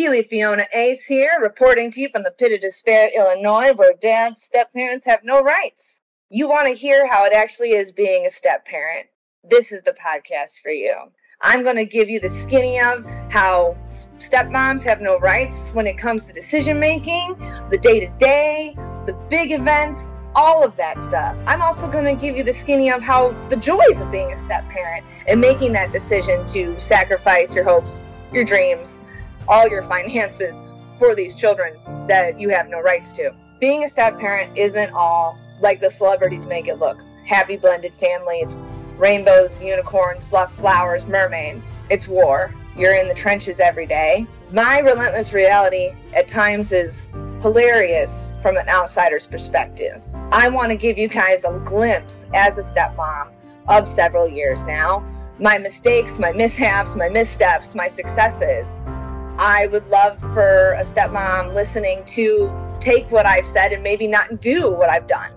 Keeley Fiona Ace here, reporting to you from the pit of despair, Illinois, where dads, step parents have no rights. You want to hear how it actually is being a step parent? This is the podcast for you. I'm going to give you the skinny of how stepmoms have no rights when it comes to decision making, the day to day, the big events, all of that stuff. I'm also going to give you the skinny of how the joys of being a step parent and making that decision to sacrifice your hopes, your dreams, all your finances for these children that you have no rights to. Being a step parent isn't all like the celebrities make it look. Happy blended families, rainbows, unicorns, fluff flowers, mermaids. It's war. You're in the trenches every day. My relentless reality at times is hilarious from an outsider's perspective. I want to give you guys a glimpse as a stepmom of several years now. My mistakes, my mishaps, my missteps, my successes. I would love for a stepmom listening to take what I've said and maybe not do what I've done.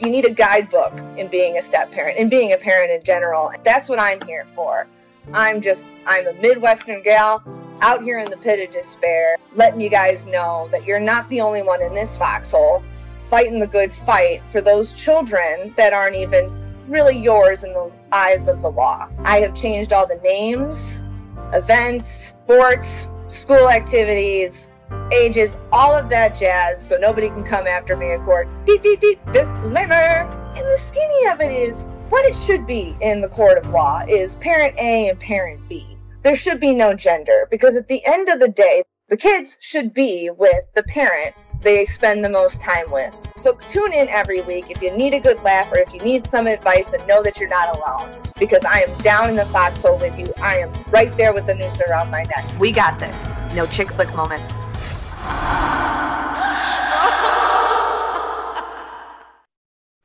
You need a guidebook in being a step parent and being a parent in general. That's what I'm here for. I'm just, I'm a Midwestern gal out here in the pit of despair, letting you guys know that you're not the only one in this foxhole fighting the good fight for those children that aren't even really yours in the eyes of the law. I have changed all the names, events, sports, school activities, ages, all of that jazz, so nobody can come after me in court. Deep, deep, deep, disclaimer. And the skinny of it is what it should be in the court of law is parent A and parent B. There should be no gender because at the end of the day, the kids should be with the parent they spend the most time with. So tune in every week if you need a good laugh or if you need some advice and know that you're not alone. Because I am down in the foxhole with you. I am right there with the noose around my neck. We got this. No chick flick moments.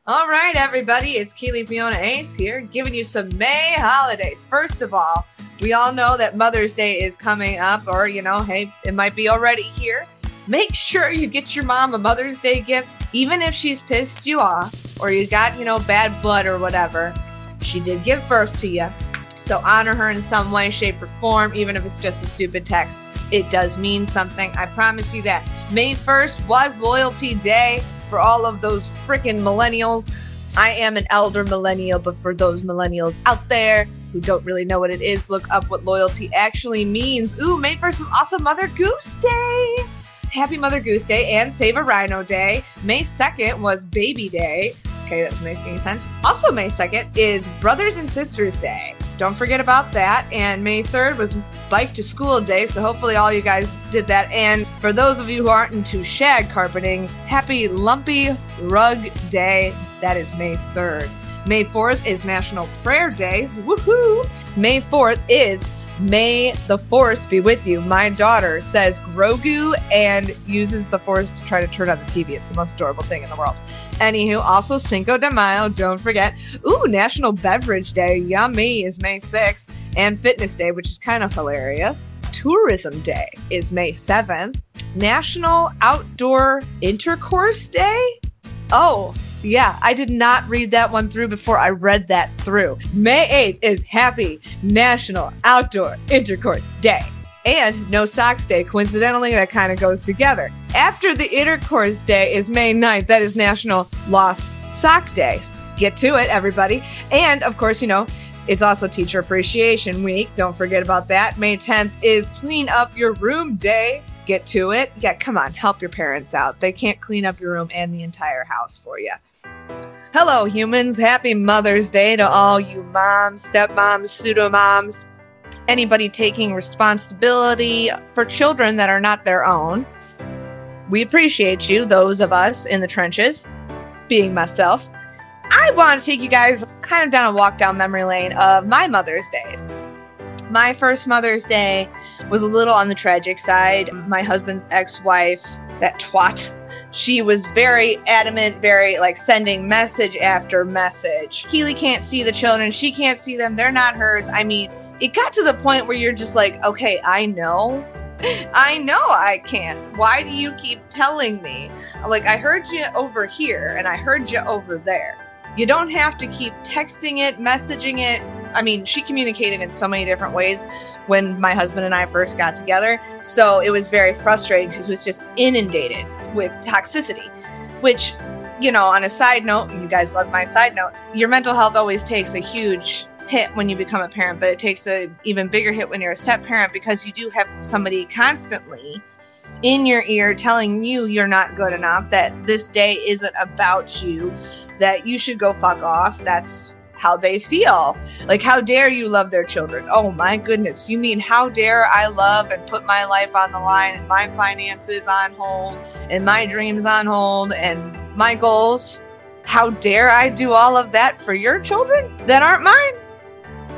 All right, everybody, it's Keeley Fiona Ace here, giving you some May holidays. First of all, we all know that Mother's Day is coming up, or, you know, hey, it might be already here. Make sure you get your mom a Mother's Day gift, even if she's pissed you off or you got, you know, bad blood or whatever. She did give birth to you. So honor her in some way, shape, or form, even if it's just a stupid text. It does mean something. I promise you that. May 1st was Loyalty Day for all of those freaking millennials. I am an elder millennial, but for those millennials out there who don't really know what it is, look up what loyalty actually means. Ooh, May 1st was also Mother Goose Day. Happy Mother Goose Day and Save a Rhino Day. May 2nd was Baby Day. Okay, that's making sense. Also, May 2nd is Brothers and Sisters Day. Don't forget about that. And May 3rd was Bike to School Day, so hopefully all you guys did that. And for those of you who aren't into shag carpeting, happy Lumpy Rug Day. That is May 3rd. May 4th is National Prayer Day. Woohoo! May 4th is May the Force be with you. My daughter says Grogu and uses the Force to try to turn on the TV. It's the most adorable thing in the world. Anywho, also Cinco de Mayo, don't forget. Ooh, National Beverage Day, yummy, is May 6th. And Fitness Day, which is kind of hilarious. Tourism Day is May 7th. National Outdoor Intercourse Day? Oh, yeah, I did not read that one through before I read that through. May 8th is Happy National Outdoor Intercourse Day. And No Socks Day. Coincidentally, that kind of goes together. After the Intercourse Day is May 9th. That is National Lost Sock Day. Get to it, everybody. And of course, you know, it's also Teacher Appreciation Week. Don't forget about that. May 10th is Clean Up Your Room Day get to it. Yeah, come on, help your parents out. They can't clean up your room and the entire house for you. Hello, humans. Happy Mother's Day to all you moms, stepmoms, pseudo moms, anybody taking responsibility for children that are not their own. We appreciate you, those of us in the trenches, being myself. I want to take you guys kind of down a walk down memory lane of my Mother's Days my first Mother's Day was a little on the tragic side. My husband's ex wife, that twat, she was very adamant, very like sending message after message. Keeley can't see the children. She can't see them. They're not hers. I mean, it got to the point where you're just like, okay, I know. I know I can't. Why do you keep telling me? Like, I heard you over here and I heard you over there. You don't have to keep texting it, messaging it, I mean, she communicated in so many different ways when my husband and I first got together. So it was very frustrating because it was just inundated with toxicity, which, you know, on a side note, you guys love my side notes, your mental health always takes a huge hit when you become a parent, but it takes a even bigger hit when you're a step parent because you do have somebody constantly in your ear telling you you're not good enough, that this day isn't about you, that you should go fuck off. That's how they feel. Like, how dare you love their children? Oh my goodness. You mean, how dare I love and put my life on the line and my finances on hold and my dreams on hold and my goals? How dare I do all of that for your children that aren't mine?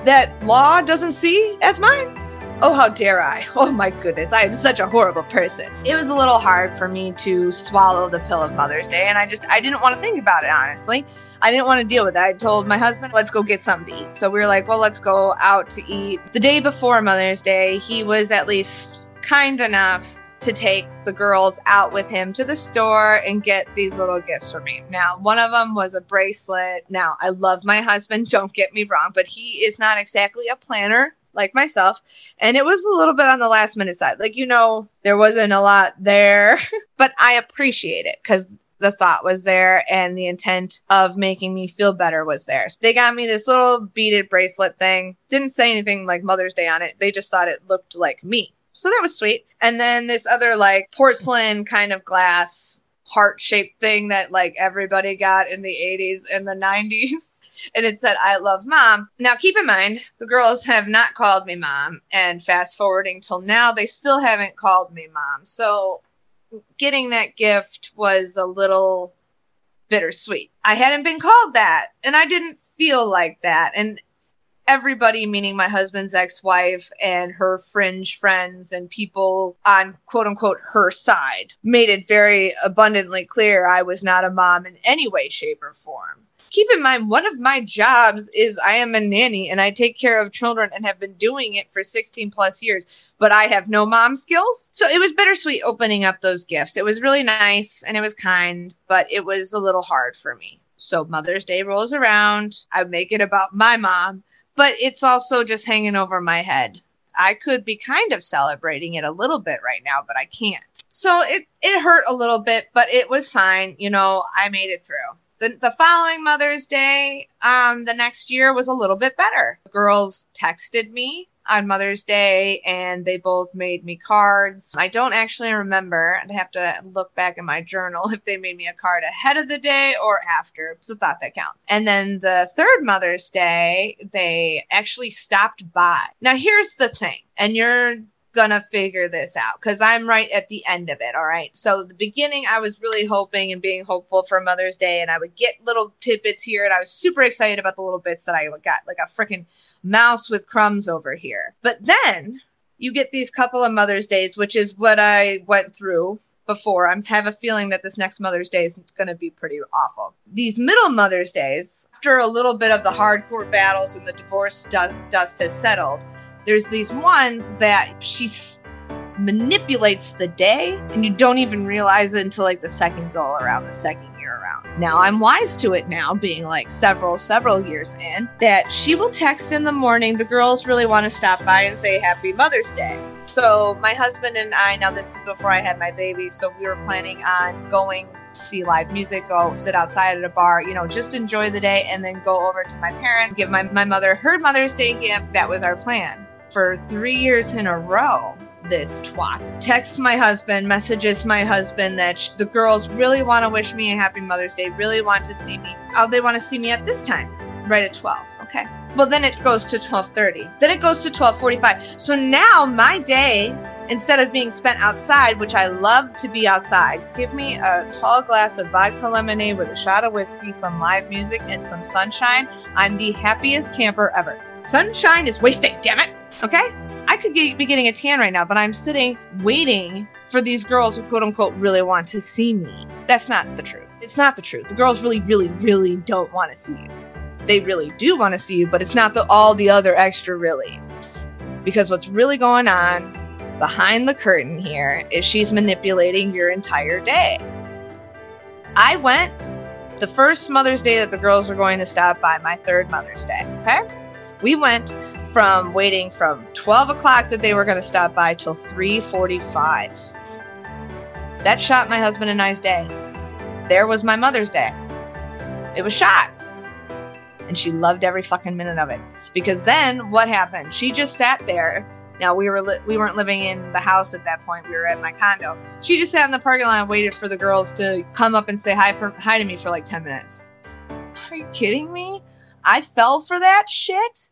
That law doesn't see as mine? Oh, how dare I? Oh my goodness, I am such a horrible person. It was a little hard for me to swallow the pill of Mother's Day, and I just, I didn't want to think about it, honestly. I didn't want to deal with it. I told my husband, let's go get something to eat. So we were like, well, let's go out to eat. The day before Mother's Day, he was at least kind enough to take the girls out with him to the store and get these little gifts for me. Now, one of them was a bracelet. Now, I love my husband, don't get me wrong, but he is not exactly a planner like myself. And it was a little bit on the last minute side. Like, you know, there wasn't a lot there, but I appreciate it because the thought was there and the intent of making me feel better was there. So they got me this little beaded bracelet thing. Didn't say anything like Mother's Day on it. They just thought it looked like me. So that was sweet. And then this other like porcelain kind of glass heart shaped thing that like everybody got in the 80s and the 90s. And it said, I love mom. Now, keep in mind, the girls have not called me mom. And fast forwarding till now, they still haven't called me mom. So getting that gift was a little bittersweet. I hadn't been called that. And I didn't feel like that. And everybody, meaning my husband's ex wife and her fringe friends and people on quote unquote her side, made it very abundantly clear I was not a mom in any way, shape, or form. Keep in mind, one of my jobs is I am a nanny and I take care of children and have been doing it for 16 plus years, but I have no mom skills. So it was bittersweet opening up those gifts. It was really nice and it was kind, but it was a little hard for me. So Mother's Day rolls around. I make it about my mom but it's also just hanging over my head. I could be kind of celebrating it a little bit right now, but I can't. So it, it hurt a little bit, but it was fine. You know, I made it through. The, the following Mother's Day, um, the next year was a little bit better. Girls texted me on Mother's Day and they both made me cards. I don't actually remember. I'd have to look back in my journal if they made me a card ahead of the day or after. The thought that counts. And then the third Mother's Day, they actually stopped by. Now here's the thing, and you're gonna figure this out because I'm right at the end of it. All right. So the beginning, I was really hoping and being hopeful for Mother's Day, and I would get little tidbits here, and I was super excited about the little bits that I got, like a freaking mouse with crumbs over here. But then you get these couple of Mother's Days, which is what I went through before. I have a feeling that this next Mother's Day is going to be pretty awful. These middle Mother's Days, after a little bit of the hardcore battles and the divorce dust has settled, there's these ones that she manipulates the day and you don't even realize it until like the second go around, the second year around. Now I'm wise to it now, being like several, several years in, that she will text in the morning. The girls really want to stop by and say Happy Mother's Day. So my husband and I, now this is before I had my baby, so we were planning on going see live music, go sit outside at a bar, you know, just enjoy the day and then go over to my parents, give my, my mother her Mother's Day gift. That was our plan for three years in a row this twat. Text my husband, messages my husband that sh- the girls really want to wish me a happy Mother's Day, really want to see me. Oh, they want to see me at this time, right at 12. Okay. Well, then it goes to 12:30. Then it goes to 12:45. So now my day instead of being spent outside, which I love to be outside, give me a tall glass of vodka lemonade with a shot of whiskey, some live music, and some sunshine. I'm the happiest camper ever. Sunshine is wasting, damn it. Okay? I could get, be getting a tan right now, but I'm sitting waiting for these girls who quote unquote really want to see me. That's not the truth. It's not the truth. The girls really, really, really don't want to see you. They really do want to see you, but it's not the all the other extra reallys. Because what's really going on behind the curtain here is she's manipulating your entire day. I went the first Mother's Day that the girls were going to stop by, my third Mother's Day. Okay? We went from waiting from 12 o'clock that they were going to stop by till 3:45. That shot my husband and I's day. There was my Mother's Day. It was shot. And she loved every fucking minute of it. Because then what happened? She just sat there. Now we were li- we weren't living in the house at that point. We were at my condo. She just sat in the parking lot and waited for the girls to come up and say hi for hi to me for like 10 minutes. Are you kidding me? I fell for that shit?